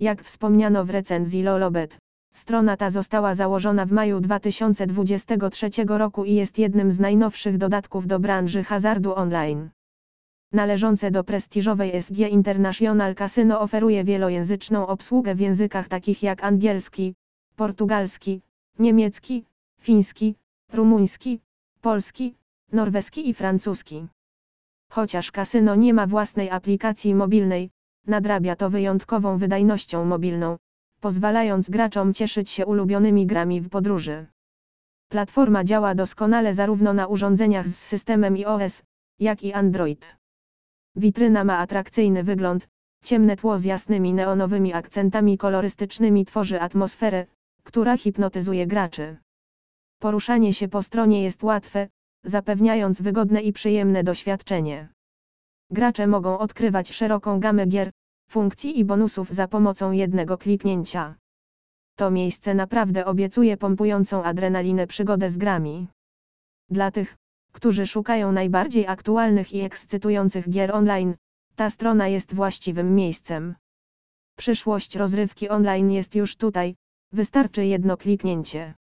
Jak wspomniano w recenzji Lolobet, strona ta została założona w maju 2023 roku i jest jednym z najnowszych dodatków do branży hazardu online. Należące do prestiżowej SG International Casino oferuje wielojęzyczną obsługę w językach takich jak angielski, portugalski, niemiecki, fiński, rumuński, polski, norweski i francuski. Chociaż kasyno nie ma własnej aplikacji mobilnej, nadrabia to wyjątkową wydajnością mobilną, pozwalając graczom cieszyć się ulubionymi grami w podróży. Platforma działa doskonale zarówno na urządzeniach z systemem iOS, jak i Android. Witryna ma atrakcyjny wygląd, ciemne tło z jasnymi neonowymi akcentami kolorystycznymi tworzy atmosferę, która hipnotyzuje graczy. Poruszanie się po stronie jest łatwe, zapewniając wygodne i przyjemne doświadczenie. Gracze mogą odkrywać szeroką gamę gier, funkcji i bonusów za pomocą jednego kliknięcia. To miejsce naprawdę obiecuje pompującą adrenalinę przygodę z grami. Dla tych, którzy szukają najbardziej aktualnych i ekscytujących gier online, ta strona jest właściwym miejscem. Przyszłość rozrywki online jest już tutaj, wystarczy jedno kliknięcie.